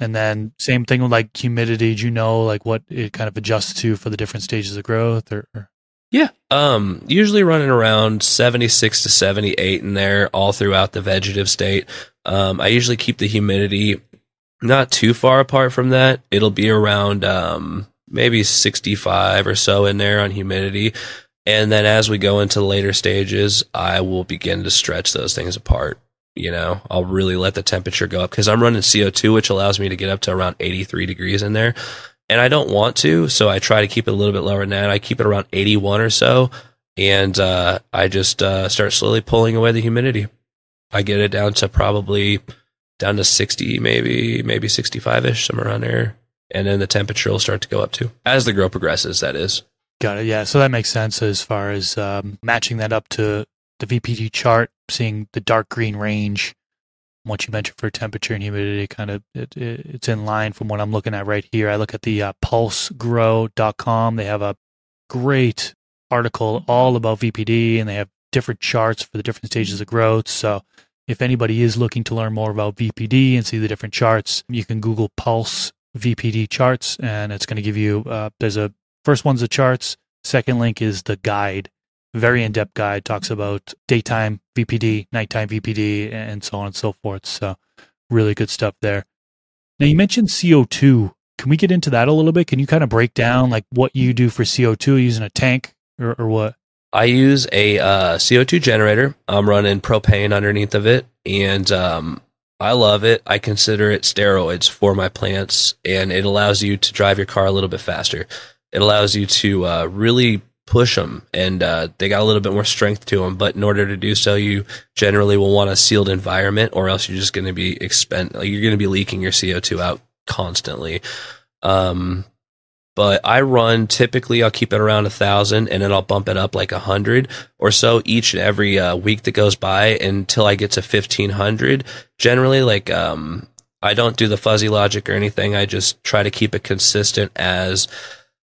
And then same thing with like humidity. Do you know like what it kind of adjusts to for the different stages of growth or, or? Yeah. Um, usually running around 76 to 78 in there all throughout the vegetative state. Um, I usually keep the humidity not too far apart from that. It'll be around, um, maybe 65 or so in there on humidity. And then as we go into later stages, I will begin to stretch those things apart. You know, I'll really let the temperature go up because I'm running CO2, which allows me to get up to around 83 degrees in there and I don't want to, so I try to keep it a little bit lower than that. I keep it around 81 or so, and uh, I just uh, start slowly pulling away the humidity. I get it down to probably down to 60, maybe maybe 65 ish, somewhere around there, and then the temperature will start to go up too as the grow progresses. That is. Got it. Yeah, so that makes sense as far as um, matching that up to the VPD chart, seeing the dark green range what you mentioned for temperature and humidity, kind of it, it, it's in line from what I'm looking at right here. I look at the uh, pulsegrow.com. They have a great article all about VPD and they have different charts for the different stages of growth. So if anybody is looking to learn more about VPD and see the different charts, you can Google Pulse VPD charts and it's going to give you, uh, there's a first one's the charts. Second link is the guide very in-depth guide talks about daytime VPD, nighttime VPD, and so on and so forth. So really good stuff there. Now you mentioned CO2. Can we get into that a little bit? Can you kind of break down like what you do for CO2 using a tank or, or what? I use a uh, CO2 generator. I'm running propane underneath of it, and um, I love it. I consider it steroids for my plants, and it allows you to drive your car a little bit faster. It allows you to uh, really push them and uh, they got a little bit more strength to them. But in order to do so, you generally will want a sealed environment or else you're just going to be expend, like you're going to be leaking your CO2 out constantly. Um, but I run typically I'll keep it around a thousand and then I'll bump it up like a hundred or so each and every uh, week that goes by until I get to fifteen hundred. Generally, like um, I don't do the fuzzy logic or anything. I just try to keep it consistent as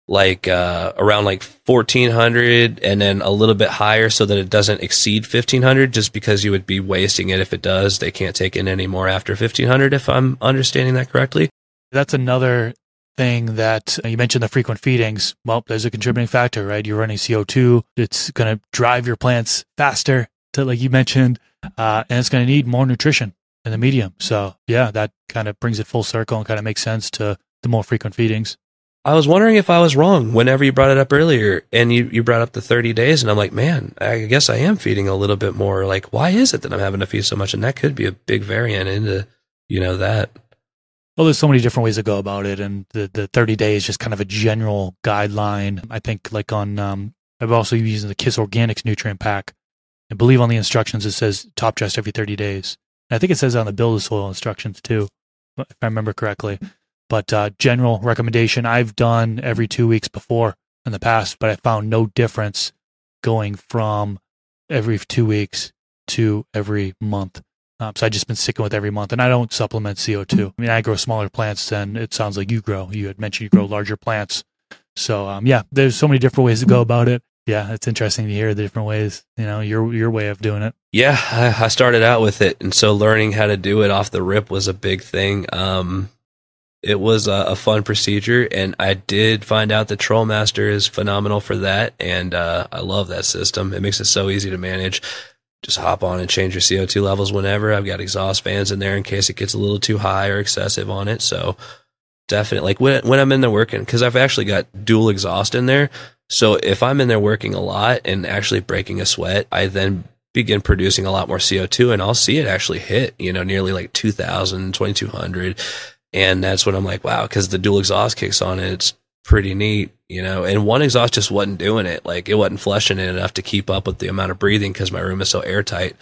like uh, around like 1400 and then a little bit higher so that it doesn't exceed 1500 just because you would be wasting it if it does. They can't take in any more after 1500 if i'm understanding that correctly. That's another thing that uh, you mentioned the frequent feedings. Well there's a contributing factor right? You're running co2 it's going to drive your plants faster to like you mentioned uh, and it's going to need more nutrition in the medium. So yeah that kind of brings it full circle and kind of makes sense to the more frequent feedings I was wondering if I was wrong whenever you brought it up earlier and you, you brought up the 30 days and I'm like, man, I guess I am feeding a little bit more. Like, why is it that I'm having to feed so much? And that could be a big variant into, you know, that. Well, there's so many different ways to go about it. And the, the 30 days just kind of a general guideline. I think like on, um, I've also used the KIS Organics nutrient pack. I believe on the instructions it says top dress every 30 days. And I think it says on the BuildASoil instructions too, if I remember correctly. But uh, general recommendation I've done every two weeks before in the past, but I found no difference going from every two weeks to every month. Um, so I've just been sticking with every month, and I don't supplement CO2. I mean, I grow smaller plants than it sounds like you grow. You had mentioned you grow larger plants, so um, yeah, there's so many different ways to go about it. Yeah, it's interesting to hear the different ways. You know, your your way of doing it. Yeah, I started out with it, and so learning how to do it off the rip was a big thing. Um, it was a, a, fun procedure, and I did find out that TrolMaster is phenomenal for that, and uh, I love that system. It makes it so easy to manage. Just hop on and change your CO2 levels whenever. I've got exhaust fans in there in case it gets a little too high or excessive on it. So definitely, like when when I'm in there working, because I've actually got dual exhaust in there. So if I'm in there working a lot and actually breaking a sweat, I then begin producing a lot more CO2 and I'll see it actually hit, you know, nearly like 2000, 2200. And that's when I'm like, wow, because the dual exhaust kicks on it, it's pretty neat, you know. And one exhaust just wasn't doing it. Like it wasn't flushing it enough to keep up with the amount of breathing because my room is so airtight.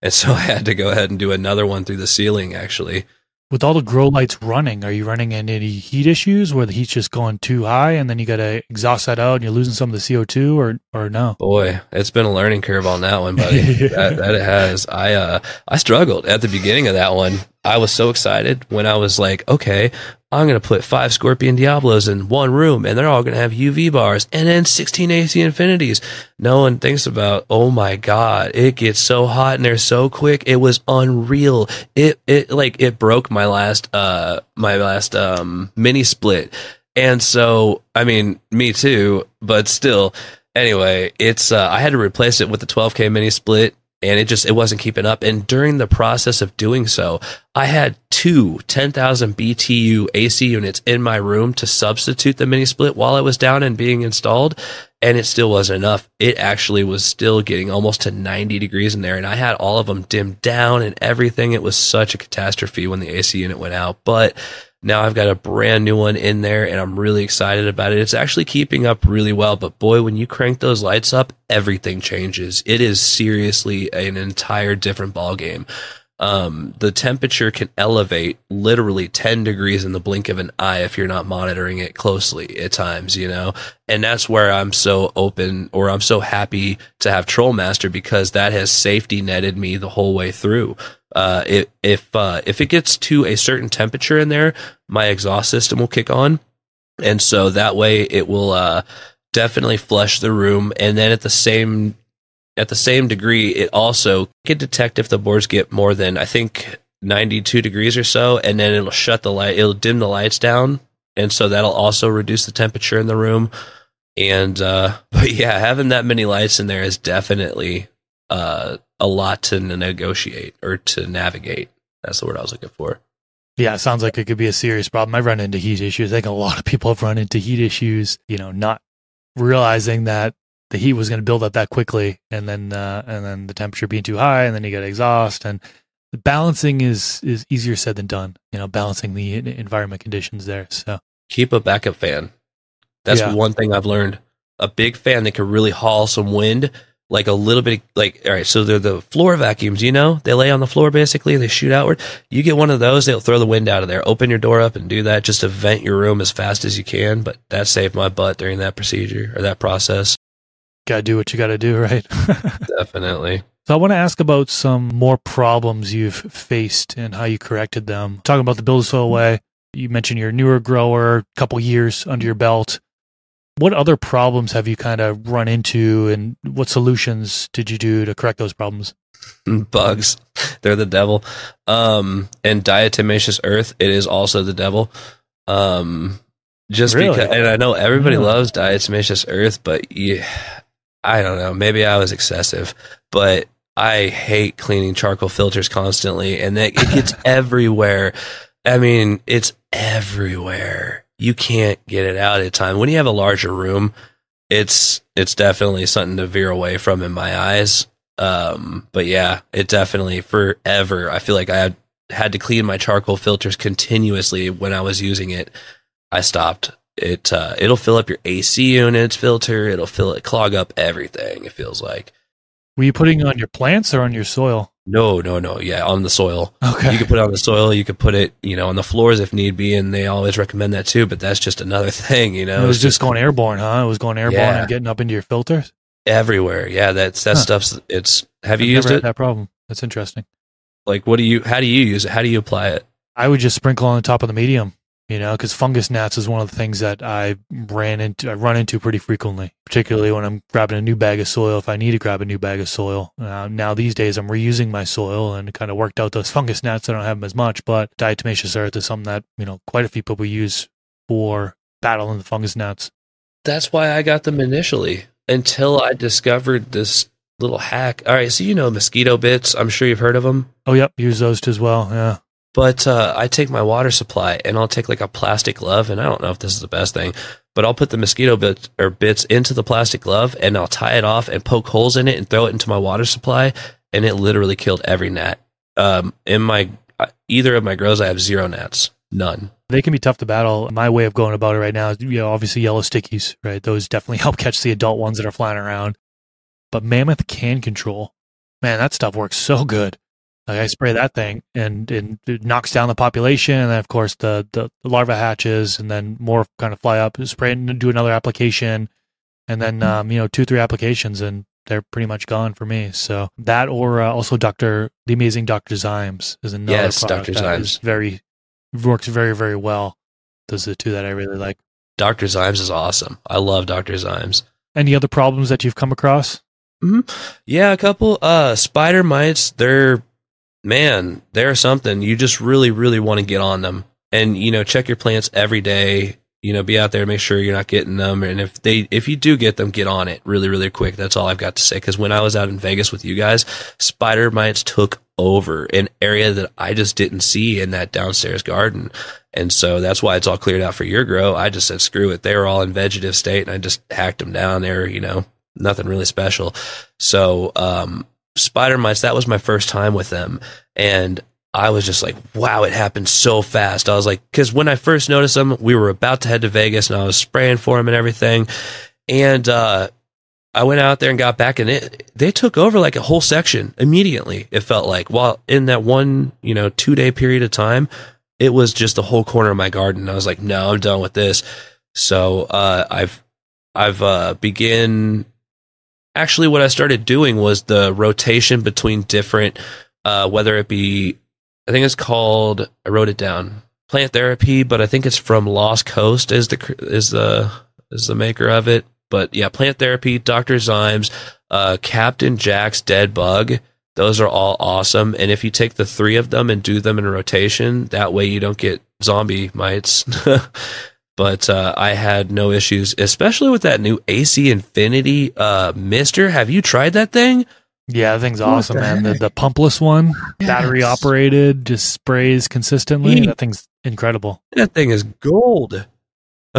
And so I had to go ahead and do another one through the ceiling actually with all the grow lights running, are you running into any heat issues where the heat's just going too high and then you got to exhaust that out and you're losing some of the CO2 or, or no? Boy, it's been a learning curve on that one, buddy. that, that, it has. I, uh, I struggled at the beginning of that one. I was so excited when I was like, okay, I'm going to put five Scorpion Diablos in one room and they're all going to have UV bars and then 16 AC Infinities. No one thinks about, oh my God, it gets so hot and they're so quick. It was unreal. It, it like, it broke my last, uh, my last, um, mini split. And so, I mean, me too, but still, anyway, it's, uh, I had to replace it with the 12K mini split and it just it wasn't keeping up. And during the process of doing so i had two 10,000 btu ac units in my room to substitute the mini split while it was down and being installed and it still wasn't enough. It actually was still getting almost to 90 degrees in there and i had all of them dimmed down and everything. It was such a catastrophe when the ac unit went out. But now I've got a brand new one in there and I'm really excited about it. It's actually keeping up really well, but boy, when you crank those lights up, everything changes. It is seriously an entire different ball game. Um, the temperature can elevate literally 10 degrees in the blink of an eye if you're not monitoring it closely at times, you know? And that's where I'm so open or I'm so happy to have TrolMaster because that has safety netted me the whole way through. Uh, it, if uh, if it gets to a certain temperature in there, my exhaust system will kick on, and so that way it will uh, definitely flush the room. And then at the same at the same degree, it also can detect if the boards get more than I think 92 degrees or so, and then it'll shut the light, it'll dim the lights down, and so that'll also reduce the temperature in the room. And uh, but yeah, having that many lights in there is definitely uh, a lot to negotiate or to navigate. That's the word I was looking for. Yeah, it sounds like it could be a serious problem. I've run into heat issues. I think a lot of people have run into heat issues, you know, not realizing that the heat was going to build up that quickly and then uh, and then the temperature being too high and then you get exhaust and the balancing is is easier said than done, you know, balancing the environment conditions there. So keep a backup fan. That's yeah. one thing I've learned. A big fan that can really haul some wind like a little bit like all right so they're the floor vacuums you know they lay on the floor basically they shoot outward you get one of those they'll throw the wind out of there open your door up and do that just to vent your room as fast as you can but that saved my butt during that procedure or that process gotta do what you gotta do right definitely so i want to ask about some more problems you've faced and how you corrected them talking about the build soil way you mentioned your newer grower couple years under your belt what other problems have you kind of run into and what solutions did you do to correct those problems? Bugs. They're the devil. Um, and diatomaceous earth, it is also the devil. Um, just really? because, and I know everybody yeah. loves diatomaceous earth, but yeah, I don't know. Maybe I was excessive, but I hate cleaning charcoal filters constantly, and it, it gets everywhere. I mean, it's everywhere you can't get it out at time. When you have a larger room, it's it's definitely something to veer away from in my eyes. Um, but yeah, it definitely forever. I feel like I had had to clean my charcoal filters continuously when I was using it. I stopped. It uh, it'll fill up your AC units filter. It'll fill it, clog up everything. It feels like. Were you putting on your plants or on your soil? No, no, no. Yeah, on the soil. Okay. You could put it on the soil. You could put it, you know, on the floors if need be, and they always recommend that too. But that's just another thing, you know. It was just, just going airborne, huh? It was going airborne yeah. and getting up into your filters everywhere. Yeah, that's that huh. stuff's. It's. Have you I've used it? that problem. That's interesting. Like, what do you? How do you use it? How do you apply it? I would just sprinkle on the top of the medium you know, because fungus gnats is one of the things that I ran into, I run into pretty frequently, particularly when I'm grabbing a new bag of soil. If I need to grab a new bag of soil, uh, now these days I'm reusing my soil and kind of worked out those fungus gnats. I don't have them as much, but diatomaceous earth is something that you know quite a few people use for battling the fungus gnats. That's why I got them initially until I discovered this little hack. All right, so you know mosquito bits. I'm sure you've heard of them. Oh, yep, use those too as well. Yeah. But uh, I take my water supply and I'll take like a plastic glove, and I don't know if this is the best thing, but I'll put the mosquito bits or bits into the plastic glove and I'll tie it off and poke holes in it and throw it into my water supply, and it literally killed every gnat. Um, in my uh, either of my grows, I have zero gnats, none. They can be tough to battle. My way of going about it right now is, you know, obviously yellow stickies, right? Those definitely help catch the adult ones that are flying around. But mammoth CannControl, man, that stuff works so good. Like I spray that thing and, and it knocks down the population. And then, of course, the, the, larva hatches and then more kind of fly up, spray and do another application. And then, um, you know, two, three applications and they're pretty much gone for me. So that or uh, also Dr. The Amazing Dr. Zymes is another Yes, product Dr. that Zymes. is very, works very, very well. Those are the two that I really like. Dr. Zymes is awesome. I love Dr. Zymes. Any other problems that you've come across? Yeah, a couple uh spider mites, they're man, they're something. You just really, really want to get on them. And, you know, check your plants every day. You know, be out there, make sure you're not getting them. And if they if you do get them, get on it really, really quick. That's all I've got to say. Cause when I was out in Vegas with you guys, spider mites took over an area that I just didn't see in that downstairs garden. And so that's why it's all cleared out for your grow. I just said, screw it. They were all in vegetative state and I just hacked them down there, you know, nothing really special. So, um, spider mites, that was my first time with them. And I was just like, wow, it happened so fast. I was like, because when I first noticed them, we were about to head to Vegas and I was spraying for them and everything. And, uh, I went out there and got back and it, they took over like a whole section immediately. It felt like, while in that one, you know, two day period of time, it was just the whole corner of my garden. I was like, no, I'm done with this. So, uh, I've, I've, uh, begin actually what I started doing was the rotation between different, uh, whether it be, I think it's called, I wrote it down, plant therapy, but I think it's from Lost Coast is the, is the, is the maker of it. But yeah, plant therapy, Dr. Zymes, uh, Captain Jack's dead bug. Those are all awesome. And if you take the three of them and do them in rotation, that way you don't get zombie mites. but uh, I had no issues, especially with that new AC Infinity uh, Mister. Have you tried that thing? Yeah, that thing's What awesome, the man. The, the pumpless one, battery operated, just sprays consistently. He- that thing's incredible. That thing is gold.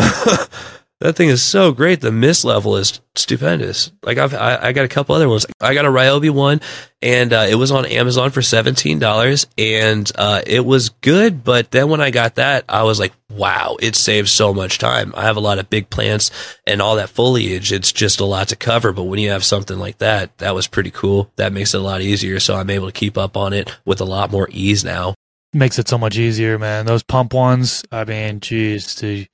that thing is so great. The mist level is stupendous. Like I've, I, I got a couple other ones. I got a Ryobi one, and uh, it was on Amazon for seventeen dollars, and uh, it was good. But then when I got that, I was like, wow, it saves so much time. I have a lot of big plants and all that foliage. It's just a lot to cover. But when you have something like that, that was pretty cool. That makes it a lot easier. So I'm able to keep up on it with a lot more ease now. Makes it so much easier, man. Those pump ones, I mean, geez, to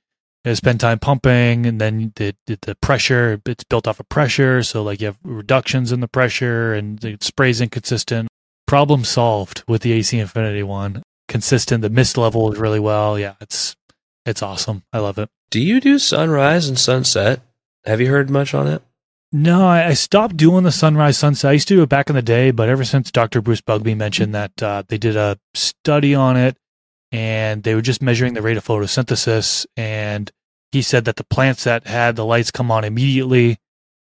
you know, spend time pumping, and then the, the the pressure, it's built off of pressure, so like you have reductions in the pressure, and the spray's inconsistent. Problem solved with the AC Infinity one. Consistent. The mist level is really well. Yeah, it's it's awesome. I love it. Do you do sunrise and sunset? Have you heard much on it? No, I, I stopped doing the sunrise sunset. I used to do it back in the day, but ever since Dr. Bruce Bugbee mentioned that uh, they did a study on it and they were just measuring the rate of photosynthesis, and he said that the plants that had the lights come on immediately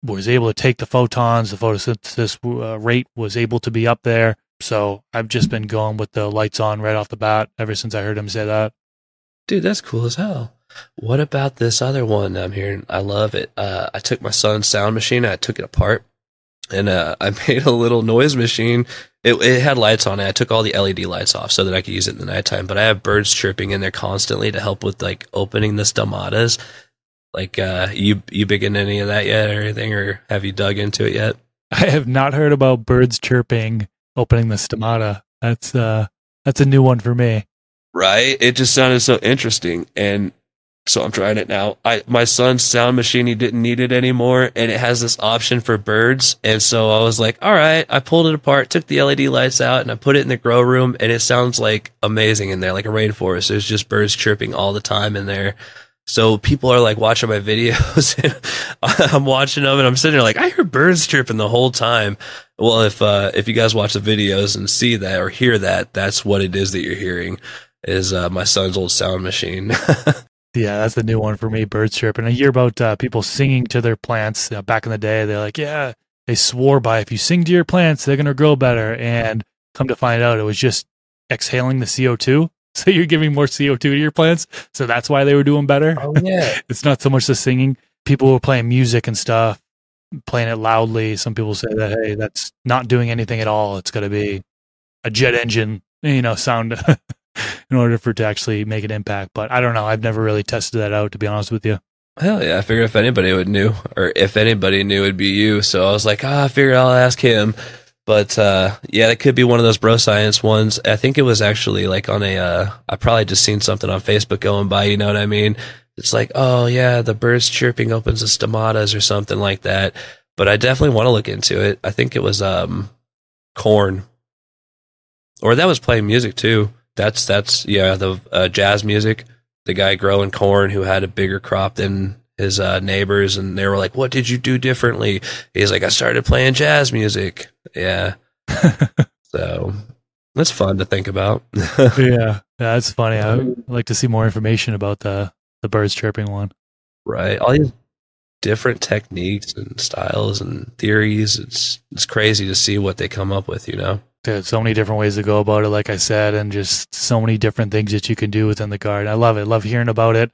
was able to take the photons. The photosynthesis uh, rate was able to be up there. So I've just been going with the lights on right off the bat ever since I heard him say that. Dude, that's cool as hell. What about this other one I'm hearing? I love it. Uh, I took my son's sound machine, I took it apart, and uh, I made a little noise machine. It, it had lights on it. I took all the LED lights off so that I could use it in the nighttime. But I have birds chirping in there constantly to help with like opening the stomatas. Like, uh, you you big into any of that yet, or anything, or have you dug into it yet? I have not heard about birds chirping opening the stomata. That's uh that's a new one for me. right? It just sounded so interesting, and so I'm trying it now. I my son's sound machine he didn't need it anymore, and it has this option for birds, and so I was like, all right. I pulled it apart, took the LED lights out, and I put it in the grow room, and it sounds like amazing in there, like a rainforest. There's just birds chirping all the time in there. So people are like watching my videos and I'm watching them and I'm sitting there like I hear birds chirping the whole time. Well, if uh, if you guys watch the videos and see that or hear that, that's what it is that you're hearing is uh, my son's old sound machine. Yeah, that's the new one for me, birds chirping. I hear about uh, people singing to their plants. Uh, back in the day, they're like, yeah, they swore by if you sing to your plants, they're going to grow better. And come to find out, it was just exhaling the CO2. So you're giving more CO2 to your plants. So that's why they were doing better. Oh yeah. it's not so much the singing. People were playing music and stuff, playing it loudly. Some people say that, hey, that's not doing anything at all. It's going to be a jet engine, you know, sound in order for it to actually make an impact. But I don't know. I've never really tested that out, to be honest with you. Hell yeah! I figured if anybody would knew, or if anybody knew, it'd be you. So I was like, ah, I figured I'll ask him. But uh, yeah, that could be one of those bro science ones. I think it was actually like on a. Uh, I probably just seen something on Facebook going by. You know what I mean? It's like, oh yeah, the birds chirping opens the stomatas or something like that. But I definitely want to look into it. I think it was um, corn, or that was playing music too. That's that's yeah, the uh, jazz music the guy growing corn who had a bigger crop than his uh, neighbors, and they were like, "What did you do differently?" He's like, "I started playing jazz music." Yeah, so that's fun to think about. yeah, that's funny. I would like to see more information about the the birds chirping one. Right, all these different techniques and styles and theories. It's it's crazy to see what they come up with. You know. So many different ways to go about it, like I said, and just so many different things that you can do within the garden. I love it. Love hearing about it.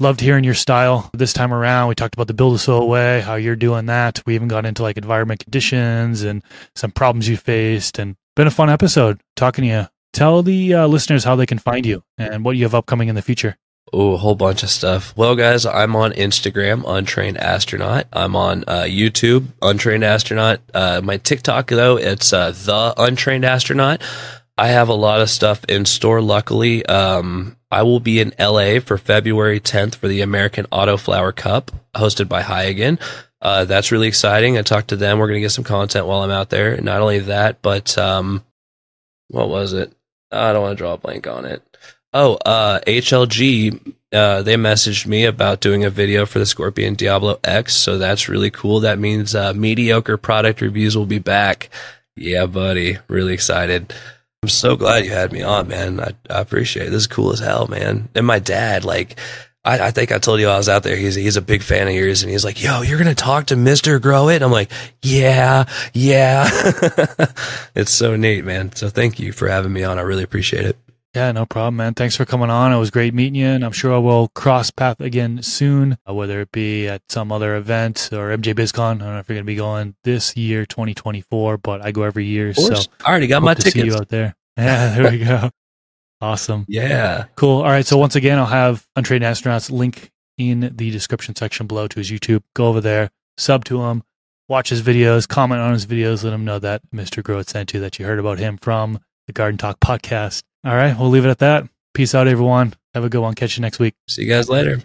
Loved hearing your style this time around. We talked about the BuildASoil way, how you're doing that. We even got into like environment conditions and some problems you faced, and been a fun episode talking to you. Tell the uh, listeners how they can find you and what you have upcoming in the future. Oh, a whole bunch of stuff. Well, guys, I'm on Instagram, Untrained Astronaut. I'm on uh, YouTube, Untrained Astronaut. Uh, my TikTok, though, it's uh, The Untrained Astronaut. I have a lot of stuff in store, luckily. Um, I will be in LA for February 10th for the American Autoflower Cup, hosted by High Uh, that's really exciting. I talked to them. We're going to get some content while I'm out there. Not only that, but um, what was it? I don't want to draw a blank on it. Oh, uh, HLG, uh, they messaged me about doing a video for the Scorpion Diablo X. So that's really cool. That means uh, mediocre product reviews will be back. Yeah, buddy. Really excited. I'm so glad you had me on, man. I, I appreciate it. This is cool as hell, man. And my dad, like, I, I, think I told you I was out there. He's he's a big fan of yours, and he's like, "Yo, you're gonna talk to Mister Grow It?" I'm like, "Yeah, yeah." it's so neat, man. So thank you for having me on. I really appreciate it. Yeah, no problem, man. Thanks for coming on. It was great meeting you, and I'm sure we'll cross path again soon, uh, whether it be at some other event or MJ BizCon. I don't know if you're going to be going this year, 2024, but I go every year. So I already got my tickets. See you out there. Yeah, there we go. Awesome. Yeah. Cool. All right. So once again, I'll have Untrained Astronauts link in the description section below to his YouTube. Go over there, sub to him, watch his videos, comment on his videos, let him know that Mr. Grow It sent you, that you heard about him from the Garden Talk podcast. All right, we'll leave it at that. Peace out, everyone. Have a good one. Catch you next week. See you guys later.